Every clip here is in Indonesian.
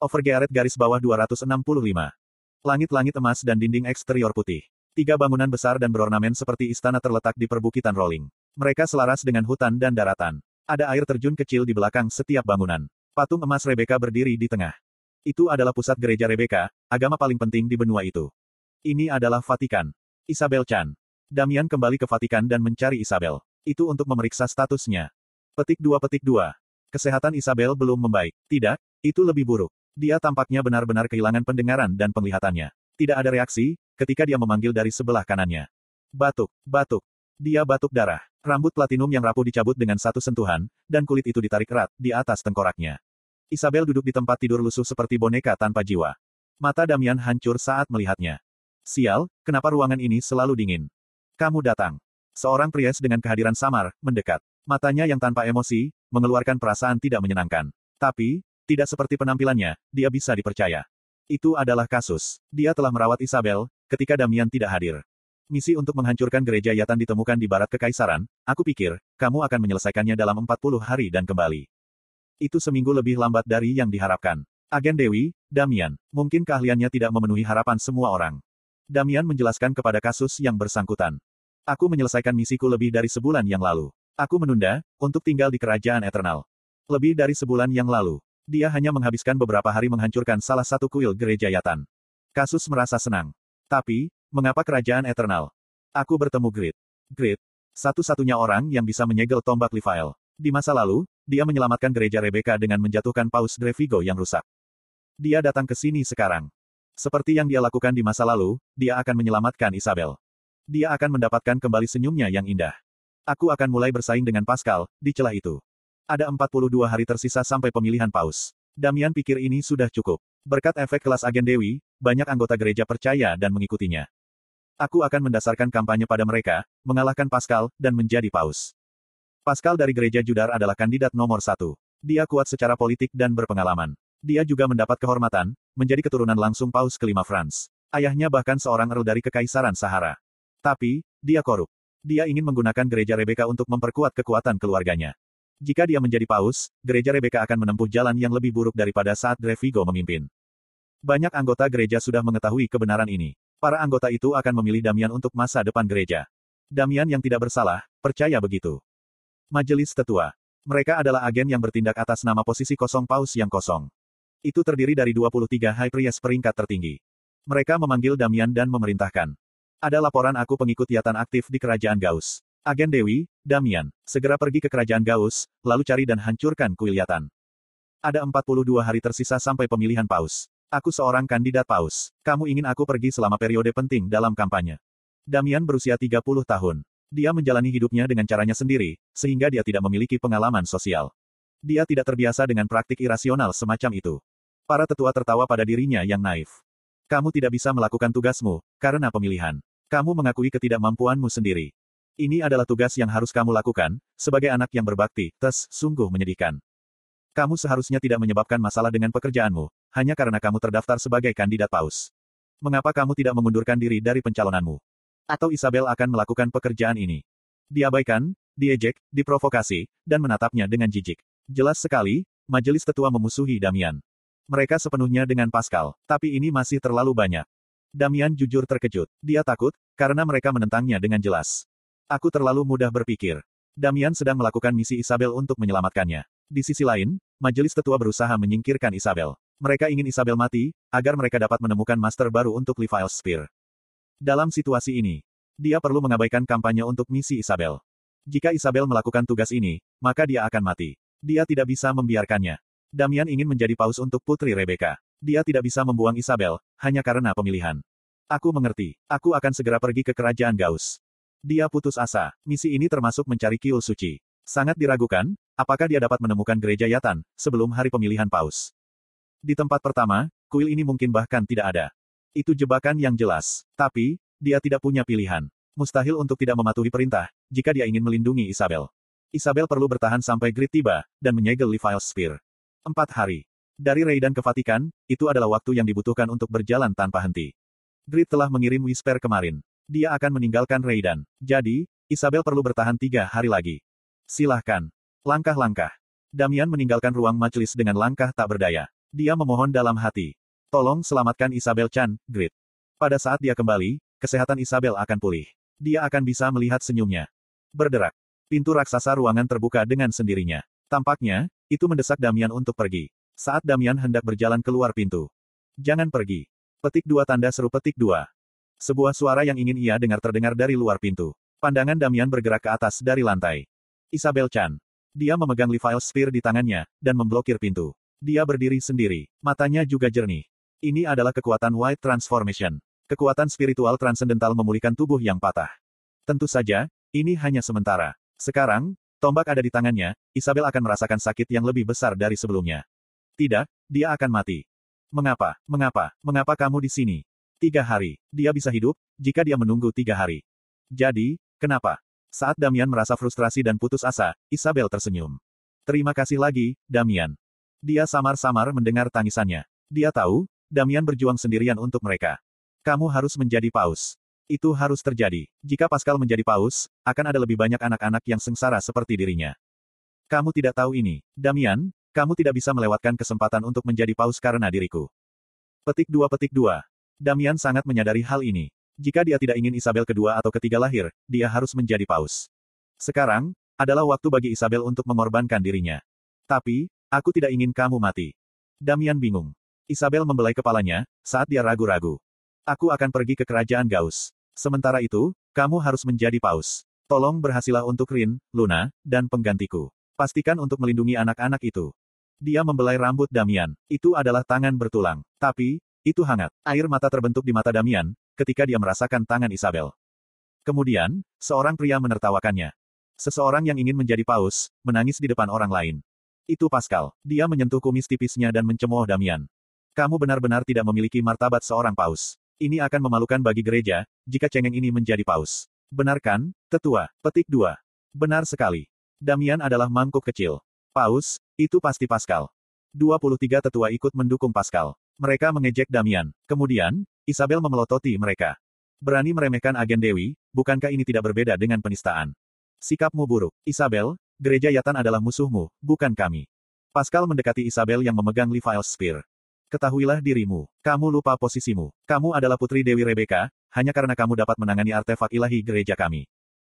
Overgearet garis bawah 265. Langit-langit emas dan dinding eksterior putih. Tiga bangunan besar dan berornamen seperti istana terletak di perbukitan rolling. Mereka selaras dengan hutan dan daratan. Ada air terjun kecil di belakang setiap bangunan. Patung emas Rebecca berdiri di tengah. Itu adalah pusat gereja Rebecca, agama paling penting di benua itu. Ini adalah Vatikan. Isabel Chan. Damian kembali ke Vatikan dan mencari Isabel. Itu untuk memeriksa statusnya. Petik 2 petik 2. Kesehatan Isabel belum membaik. Tidak, itu lebih buruk. Dia tampaknya benar-benar kehilangan pendengaran dan penglihatannya. Tidak ada reaksi, ketika dia memanggil dari sebelah kanannya. Batuk, batuk. Dia batuk darah. Rambut platinum yang rapuh dicabut dengan satu sentuhan, dan kulit itu ditarik erat, di atas tengkoraknya. Isabel duduk di tempat tidur lusuh seperti boneka tanpa jiwa. Mata Damian hancur saat melihatnya. Sial, kenapa ruangan ini selalu dingin? Kamu datang. Seorang pria dengan kehadiran samar, mendekat. Matanya yang tanpa emosi, mengeluarkan perasaan tidak menyenangkan. Tapi, tidak seperti penampilannya, dia bisa dipercaya. Itu adalah kasus. Dia telah merawat Isabel, ketika Damian tidak hadir. Misi untuk menghancurkan gereja Yatan ditemukan di barat kekaisaran, aku pikir, kamu akan menyelesaikannya dalam 40 hari dan kembali. Itu seminggu lebih lambat dari yang diharapkan. Agen Dewi, Damian, mungkin keahliannya tidak memenuhi harapan semua orang. Damian menjelaskan kepada kasus yang bersangkutan. Aku menyelesaikan misiku lebih dari sebulan yang lalu. Aku menunda, untuk tinggal di kerajaan eternal. Lebih dari sebulan yang lalu. Dia hanya menghabiskan beberapa hari menghancurkan salah satu kuil gereja Yatan. Kasus merasa senang. Tapi, mengapa kerajaan eternal? Aku bertemu Grit. Grit, satu-satunya orang yang bisa menyegel tombak Livael. Di masa lalu, dia menyelamatkan gereja Rebecca dengan menjatuhkan Paus Drevigo yang rusak. Dia datang ke sini sekarang. Seperti yang dia lakukan di masa lalu, dia akan menyelamatkan Isabel. Dia akan mendapatkan kembali senyumnya yang indah. Aku akan mulai bersaing dengan Pascal, di celah itu. Ada 42 hari tersisa sampai pemilihan paus. Damian pikir ini sudah cukup. Berkat efek kelas agen Dewi, banyak anggota gereja percaya dan mengikutinya. Aku akan mendasarkan kampanye pada mereka, mengalahkan Pascal, dan menjadi paus. Pascal dari gereja Judar adalah kandidat nomor satu. Dia kuat secara politik dan berpengalaman. Dia juga mendapat kehormatan, menjadi keturunan langsung paus kelima Frans. Ayahnya bahkan seorang earl dari Kekaisaran Sahara. Tapi, dia korup. Dia ingin menggunakan gereja Rebecca untuk memperkuat kekuatan keluarganya. Jika dia menjadi paus, gereja Rebecca akan menempuh jalan yang lebih buruk daripada saat Drevigo memimpin. Banyak anggota gereja sudah mengetahui kebenaran ini. Para anggota itu akan memilih Damian untuk masa depan gereja. Damian yang tidak bersalah, percaya begitu. Majelis Tetua. Mereka adalah agen yang bertindak atas nama posisi kosong paus yang kosong. Itu terdiri dari 23 high priest peringkat tertinggi. Mereka memanggil Damian dan memerintahkan. Ada laporan aku pengikut Yatan aktif di kerajaan Gauss. Agen Dewi, Damian, segera pergi ke kerajaan Gaus, lalu cari dan hancurkan kuil Yatan. Ada 42 hari tersisa sampai pemilihan paus. Aku seorang kandidat paus. Kamu ingin aku pergi selama periode penting dalam kampanye. Damian berusia 30 tahun. Dia menjalani hidupnya dengan caranya sendiri, sehingga dia tidak memiliki pengalaman sosial. Dia tidak terbiasa dengan praktik irasional semacam itu. Para tetua tertawa pada dirinya yang naif. Kamu tidak bisa melakukan tugasmu, karena pemilihan. Kamu mengakui ketidakmampuanmu sendiri. Ini adalah tugas yang harus kamu lakukan, sebagai anak yang berbakti, tes, sungguh menyedihkan. Kamu seharusnya tidak menyebabkan masalah dengan pekerjaanmu, hanya karena kamu terdaftar sebagai kandidat paus. Mengapa kamu tidak mengundurkan diri dari pencalonanmu? Atau Isabel akan melakukan pekerjaan ini? Diabaikan, diejek, diprovokasi, dan menatapnya dengan jijik. Jelas sekali, majelis tetua memusuhi Damian. Mereka sepenuhnya dengan Pascal, tapi ini masih terlalu banyak. Damian jujur terkejut. Dia takut, karena mereka menentangnya dengan jelas. Aku terlalu mudah berpikir. Damian sedang melakukan misi Isabel untuk menyelamatkannya. Di sisi lain, majelis tetua berusaha menyingkirkan Isabel. Mereka ingin Isabel mati, agar mereka dapat menemukan master baru untuk Levi's Spear. Dalam situasi ini, dia perlu mengabaikan kampanye untuk misi Isabel. Jika Isabel melakukan tugas ini, maka dia akan mati. Dia tidak bisa membiarkannya. Damian ingin menjadi paus untuk Putri Rebecca. Dia tidak bisa membuang Isabel, hanya karena pemilihan. Aku mengerti. Aku akan segera pergi ke kerajaan Gauss. Dia putus asa. Misi ini termasuk mencari kiul suci. Sangat diragukan, apakah dia dapat menemukan gereja Yatan, sebelum hari pemilihan paus. Di tempat pertama, kuil ini mungkin bahkan tidak ada. Itu jebakan yang jelas. Tapi, dia tidak punya pilihan. Mustahil untuk tidak mematuhi perintah, jika dia ingin melindungi Isabel. Isabel perlu bertahan sampai Grit tiba, dan menyegel Levi's Spear. Empat hari. Dari Raidan ke Vatikan, itu adalah waktu yang dibutuhkan untuk berjalan tanpa henti. Grit telah mengirim Whisper kemarin dia akan meninggalkan Raidan. Jadi, Isabel perlu bertahan tiga hari lagi. Silahkan. Langkah-langkah. Damian meninggalkan ruang majelis dengan langkah tak berdaya. Dia memohon dalam hati. Tolong selamatkan Isabel Chan, Grit. Pada saat dia kembali, kesehatan Isabel akan pulih. Dia akan bisa melihat senyumnya. Berderak. Pintu raksasa ruangan terbuka dengan sendirinya. Tampaknya, itu mendesak Damian untuk pergi. Saat Damian hendak berjalan keluar pintu. Jangan pergi. Petik dua tanda seru petik dua. Sebuah suara yang ingin ia dengar terdengar dari luar pintu. Pandangan Damian bergerak ke atas dari lantai. Isabel Chan. Dia memegang Levi's Spear di tangannya, dan memblokir pintu. Dia berdiri sendiri. Matanya juga jernih. Ini adalah kekuatan White Transformation. Kekuatan spiritual transendental memulihkan tubuh yang patah. Tentu saja, ini hanya sementara. Sekarang, tombak ada di tangannya, Isabel akan merasakan sakit yang lebih besar dari sebelumnya. Tidak, dia akan mati. Mengapa, mengapa, mengapa kamu di sini? Tiga hari. Dia bisa hidup, jika dia menunggu tiga hari. Jadi, kenapa? Saat Damian merasa frustrasi dan putus asa, Isabel tersenyum. Terima kasih lagi, Damian. Dia samar-samar mendengar tangisannya. Dia tahu, Damian berjuang sendirian untuk mereka. Kamu harus menjadi paus. Itu harus terjadi. Jika Pascal menjadi paus, akan ada lebih banyak anak-anak yang sengsara seperti dirinya. Kamu tidak tahu ini, Damian, kamu tidak bisa melewatkan kesempatan untuk menjadi paus karena diriku. Petik dua petik dua. Damian sangat menyadari hal ini. Jika dia tidak ingin Isabel kedua atau ketiga lahir, dia harus menjadi paus. Sekarang, adalah waktu bagi Isabel untuk mengorbankan dirinya. Tapi, aku tidak ingin kamu mati. Damian bingung. Isabel membelai kepalanya, saat dia ragu-ragu. Aku akan pergi ke kerajaan Gaus. Sementara itu, kamu harus menjadi paus. Tolong berhasilah untuk Rin, Luna, dan penggantiku. Pastikan untuk melindungi anak-anak itu. Dia membelai rambut Damian. Itu adalah tangan bertulang. Tapi, itu hangat. Air mata terbentuk di mata Damian, ketika dia merasakan tangan Isabel. Kemudian, seorang pria menertawakannya. Seseorang yang ingin menjadi paus, menangis di depan orang lain. Itu Pascal. Dia menyentuh kumis tipisnya dan mencemooh Damian. Kamu benar-benar tidak memiliki martabat seorang paus. Ini akan memalukan bagi gereja, jika cengeng ini menjadi paus. Benar kan, tetua? Petik 2. Benar sekali. Damian adalah mangkuk kecil. Paus, itu pasti Pascal. 23 tetua ikut mendukung Pascal. Mereka mengejek Damian. Kemudian, Isabel memelototi mereka. Berani meremehkan agen Dewi, bukankah ini tidak berbeda dengan penistaan? Sikapmu buruk. Isabel, gereja Yatan adalah musuhmu, bukan kami. Pascal mendekati Isabel yang memegang Levi's Spear. Ketahuilah dirimu. Kamu lupa posisimu. Kamu adalah putri Dewi Rebecca, hanya karena kamu dapat menangani artefak ilahi gereja kami.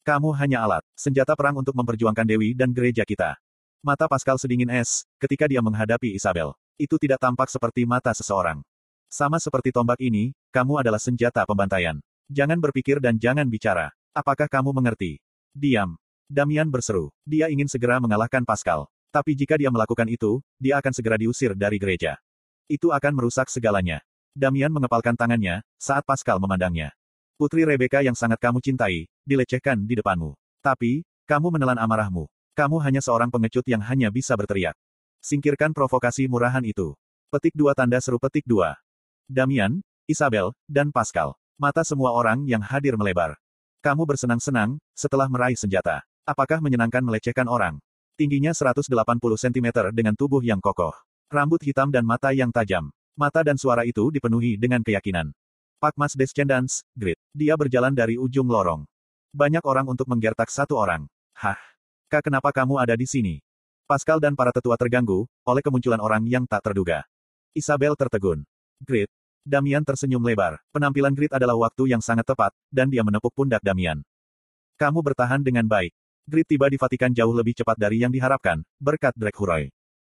Kamu hanya alat, senjata perang untuk memperjuangkan Dewi dan gereja kita. Mata Pascal sedingin es, ketika dia menghadapi Isabel. Itu tidak tampak seperti mata seseorang. Sama seperti tombak ini, kamu adalah senjata pembantaian. Jangan berpikir dan jangan bicara. Apakah kamu mengerti? Diam. Damian berseru. Dia ingin segera mengalahkan Pascal. Tapi jika dia melakukan itu, dia akan segera diusir dari gereja. Itu akan merusak segalanya. Damian mengepalkan tangannya, saat Pascal memandangnya. Putri Rebecca yang sangat kamu cintai, dilecehkan di depanmu. Tapi, kamu menelan amarahmu. Kamu hanya seorang pengecut yang hanya bisa berteriak. Singkirkan provokasi murahan itu. Petik dua tanda seru petik dua. Damian, Isabel, dan Pascal. Mata semua orang yang hadir melebar. Kamu bersenang-senang, setelah meraih senjata. Apakah menyenangkan melecehkan orang? Tingginya 180 cm dengan tubuh yang kokoh. Rambut hitam dan mata yang tajam. Mata dan suara itu dipenuhi dengan keyakinan. Pak Mas Descendants, Grit. Dia berjalan dari ujung lorong. Banyak orang untuk menggertak satu orang. Hah? Kak kenapa kamu ada di sini? Pascal dan para tetua terganggu, oleh kemunculan orang yang tak terduga. Isabel tertegun. Grit. Damian tersenyum lebar. Penampilan Grit adalah waktu yang sangat tepat, dan dia menepuk pundak Damian. Kamu bertahan dengan baik. Grit tiba di Vatikan jauh lebih cepat dari yang diharapkan, berkat Drake Huroy.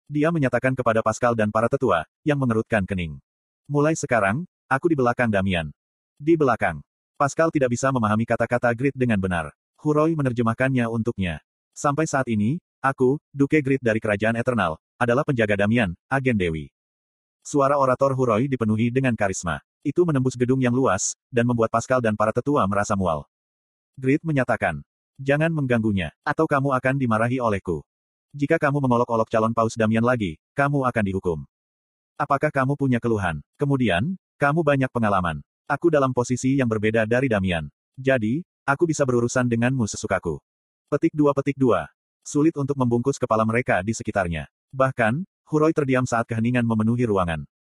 Dia menyatakan kepada Pascal dan para tetua, yang mengerutkan kening. Mulai sekarang, aku di belakang Damian. Di belakang. Pascal tidak bisa memahami kata-kata Grit dengan benar. Huroi menerjemahkannya untuknya. Sampai saat ini, aku, Duke Grit dari Kerajaan Eternal, adalah penjaga Damian, agen Dewi. Suara orator Huroi dipenuhi dengan karisma. Itu menembus gedung yang luas, dan membuat Pascal dan para tetua merasa mual. Grit menyatakan, Jangan mengganggunya, atau kamu akan dimarahi olehku. Jika kamu mengolok-olok calon paus Damian lagi, kamu akan dihukum. Apakah kamu punya keluhan? Kemudian, kamu banyak pengalaman. Aku dalam posisi yang berbeda dari Damian. Jadi, aku bisa berurusan denganmu sesukaku. Petik dua petik dua. Sulit untuk membungkus kepala mereka di sekitarnya. Bahkan, Huroi terdiam saat keheningan memenuhi ruangan.